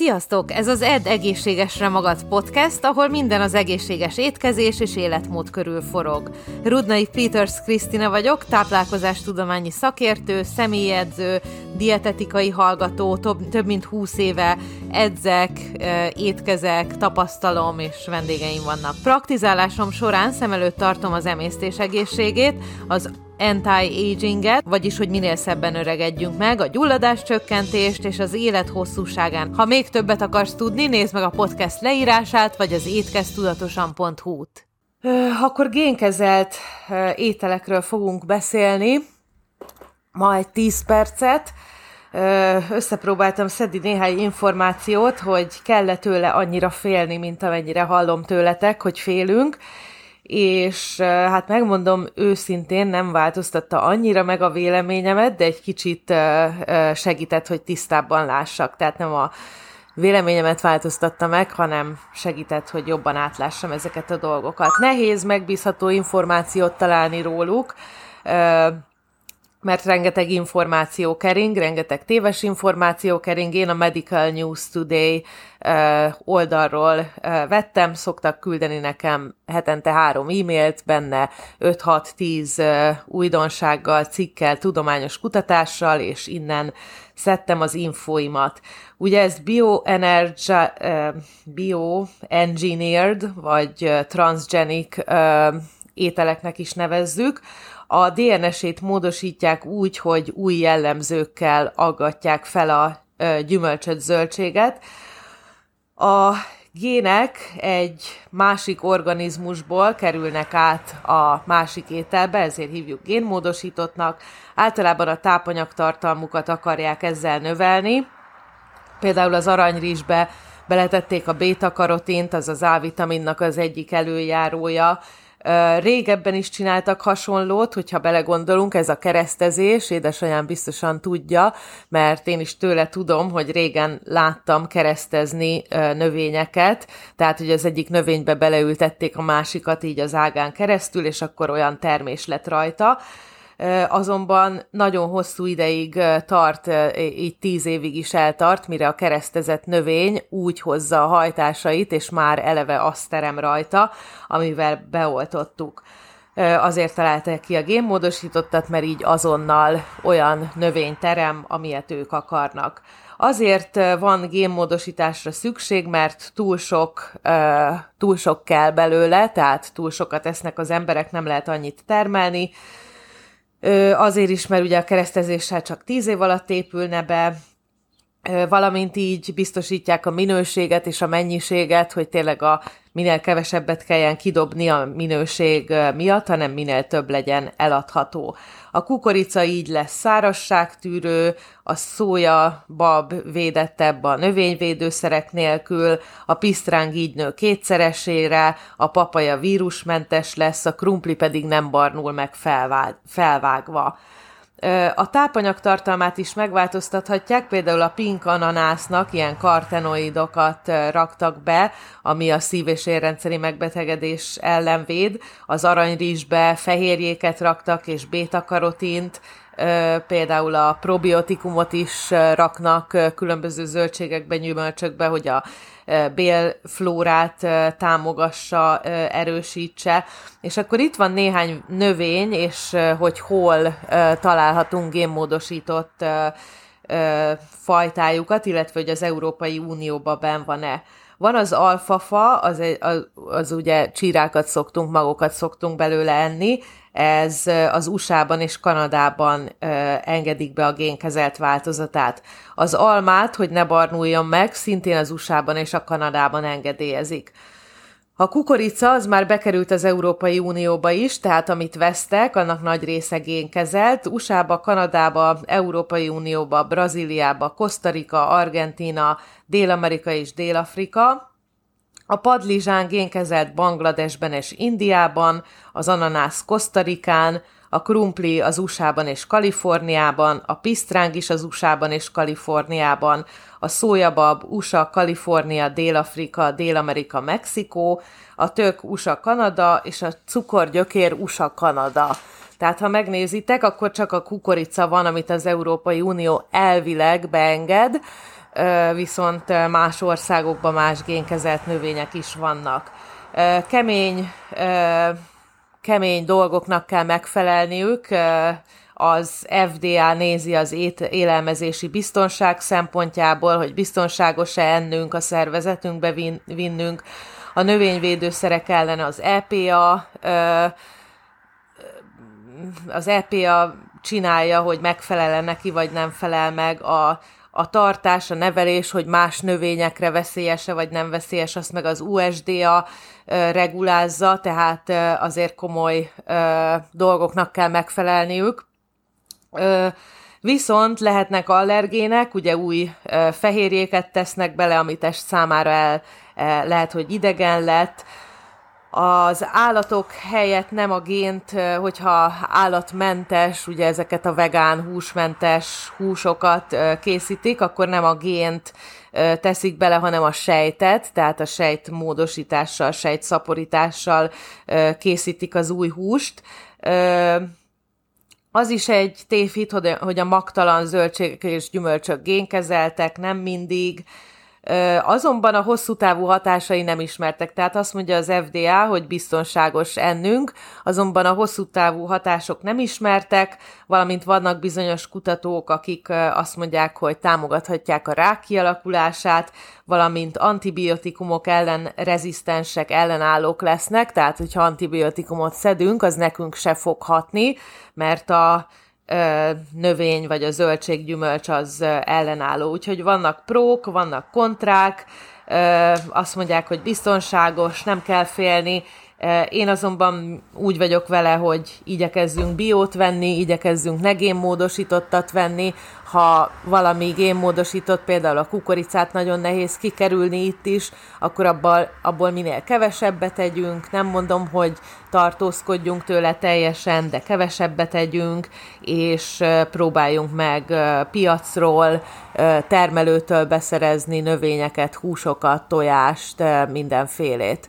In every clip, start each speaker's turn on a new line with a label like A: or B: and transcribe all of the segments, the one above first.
A: Sziasztok! Ez az Ed Egészségesre Magad podcast, ahol minden az egészséges étkezés és életmód körül forog. Rudnai Peters Krisztina vagyok, táplálkozástudományi szakértő, személyedző, dietetikai hallgató, több, több mint 20 éve edzek, étkezek, tapasztalom és vendégeim vannak. Praktizálásom során szem előtt tartom az emésztés egészségét, az anti-aginget, vagyis hogy minél szebben öregedjünk meg, a gyulladás csökkentést és az élet hosszúságán. Ha még többet akarsz tudni, nézd meg a podcast leírását, vagy az étkeztudatosan.hu-t. Akkor génkezelt ételekről fogunk beszélni, majd 10 percet. Összepróbáltam szedni néhány információt, hogy kell tőle annyira félni, mint amennyire hallom tőletek, hogy félünk és hát megmondom őszintén, nem változtatta annyira meg a véleményemet, de egy kicsit segített, hogy tisztábban lássak. Tehát nem a véleményemet változtatta meg, hanem segített, hogy jobban átlássam ezeket a dolgokat. Nehéz megbízható információt találni róluk, mert rengeteg információ kering, rengeteg téves információ kering. Én a Medical News Today oldalról vettem, szoktak küldeni nekem hetente három e-mailt, benne 5-6-10 újdonsággal, cikkel, tudományos kutatással, és innen szedtem az infóimat. Ugye ez bioengineered, vagy transgenic ételeknek is nevezzük, a DNS-ét módosítják úgy, hogy új jellemzőkkel aggatják fel a gyümölcsöt, zöldséget. A gének egy másik organizmusból kerülnek át a másik ételbe, ezért hívjuk génmódosítottnak. Általában a tápanyagtartalmukat akarják ezzel növelni. Például az aranyrizsbe beletették a beta-karotint, az az A-vitaminnak az egyik előjárója, Régebben is csináltak hasonlót, hogyha belegondolunk, ez a keresztezés, édesanyám biztosan tudja, mert én is tőle tudom, hogy régen láttam keresztezni növényeket, tehát hogy az egyik növénybe beleültették a másikat így az ágán keresztül, és akkor olyan termés lett rajta azonban nagyon hosszú ideig tart, így tíz évig is eltart, mire a keresztezett növény úgy hozza a hajtásait, és már eleve azt terem rajta, amivel beoltottuk. Azért találták ki a génmódosítottat, mert így azonnal olyan növény terem, amilyet ők akarnak. Azért van génmódosításra szükség, mert túl sok, túl sok kell belőle, tehát túl sokat esznek az emberek, nem lehet annyit termelni, azért is, mert ugye a keresztezéssel csak tíz év alatt épülne be, valamint így biztosítják a minőséget és a mennyiséget, hogy tényleg a minél kevesebbet kelljen kidobni a minőség miatt, hanem minél több legyen eladható. A kukorica így lesz szárasságtűrő, a szója bab védettebb a növényvédőszerek nélkül, a pisztráng így nő kétszeresére, a papaja vírusmentes lesz, a krumpli pedig nem barnul meg felvágva. A tápanyag tartalmát is megváltoztathatják, például a pink ananásznak ilyen kartenoidokat raktak be, ami a szív- és érrendszeri megbetegedés ellen véd, az aranyrizsbe fehérjéket raktak és bétakarotint, például a probiotikumot is raknak különböző zöldségekbe, gyümölcsökbe, hogy a bélflórát támogassa, erősítse. És akkor itt van néhány növény, és hogy hol találhatunk génmódosított fajtájukat, illetve hogy az Európai Unióban ben van-e. Van az alfafa, az, az, az ugye csírákat szoktunk, magokat szoktunk belőle enni, ez az USA-ban és Kanadában engedik be a génkezelt változatát. Az almát, hogy ne barnuljon meg, szintén az USA-ban és a Kanadában engedélyezik. A kukorica az már bekerült az Európai Unióba is, tehát amit vesztek, annak nagy része génkezelt. USA-ba, Kanadába, Európai Unióba, Brazíliába, Kosztarika, Argentina, Dél-Amerika és Dél-Afrika, a padlizsán génkezelt Bangladesben és Indiában, az ananász Kosztarikán, a krumpli az USA-ban és Kaliforniában, a pisztráng is az USA-ban és Kaliforniában, a szójabab USA, Kalifornia, Dél-Afrika, Dél-Amerika, Mexikó, a tök USA, Kanada, és a cukorgyökér USA, Kanada. Tehát ha megnézitek, akkor csak a kukorica van, amit az Európai Unió elvileg beenged, viszont más országokban más génkezelt növények is vannak. Kemény, kemény dolgoknak kell megfelelniük, az FDA nézi az élelmezési biztonság szempontjából, hogy biztonságos-e ennünk, a szervezetünkbe vin, vinnünk. A növényvédőszerek ellen az EPA, az EPA csinálja, hogy megfelel neki, vagy nem felel meg a, a tartás, a nevelés, hogy más növényekre veszélyese vagy nem veszélyes, azt meg az USDA regulázza, tehát azért komoly dolgoknak kell megfelelniük. Viszont lehetnek allergének, ugye új fehérjéket tesznek bele, ami test számára el, lehet, hogy idegen lett, az állatok helyett nem a gént, hogyha állatmentes, ugye ezeket a vegán, húsmentes húsokat készítik, akkor nem a gént teszik bele, hanem a sejtet, tehát a sejt módosítással, sejt szaporítással készítik az új húst. Az is egy tévhit, hogy a magtalan zöldségek és gyümölcsök génkezeltek, nem mindig. Azonban a hosszú távú hatásai nem ismertek, tehát azt mondja az FDA, hogy biztonságos ennünk, azonban a hosszú távú hatások nem ismertek, valamint vannak bizonyos kutatók, akik azt mondják, hogy támogathatják a rák kialakulását, valamint antibiotikumok ellen rezisztensek, ellenállók lesznek, tehát hogyha antibiotikumot szedünk, az nekünk se fog hatni, mert a növény vagy a zöldséggyümölcs az ellenálló. Úgyhogy vannak prók, vannak kontrák, azt mondják, hogy biztonságos, nem kell félni, én azonban úgy vagyok vele, hogy igyekezzünk biót venni, igyekezzünk negénmódosítottat venni. Ha valami génmódosított, például a kukoricát nagyon nehéz kikerülni itt is, akkor abból, abból minél kevesebbet tegyünk. Nem mondom, hogy tartózkodjunk tőle teljesen, de kevesebbet tegyünk, és próbáljunk meg piacról, termelőtől beszerezni növényeket, húsokat, tojást, mindenfélét.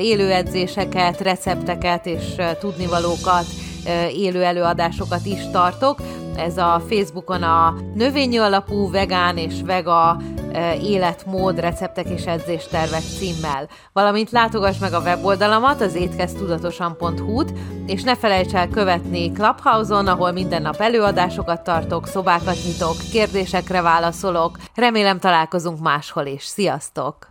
B: élő edzéseket, recepteket és tudnivalókat, élő előadásokat is tartok. Ez a Facebookon a növényi alapú vegán és vega életmód, receptek és edzéstervek címmel. Valamint látogass meg a weboldalamat, az étkeztudatosan.hu-t, és ne felejts el követni Clubhouse-on, ahol minden nap előadásokat tartok, szobákat nyitok, kérdésekre válaszolok. Remélem találkozunk máshol is. Sziasztok!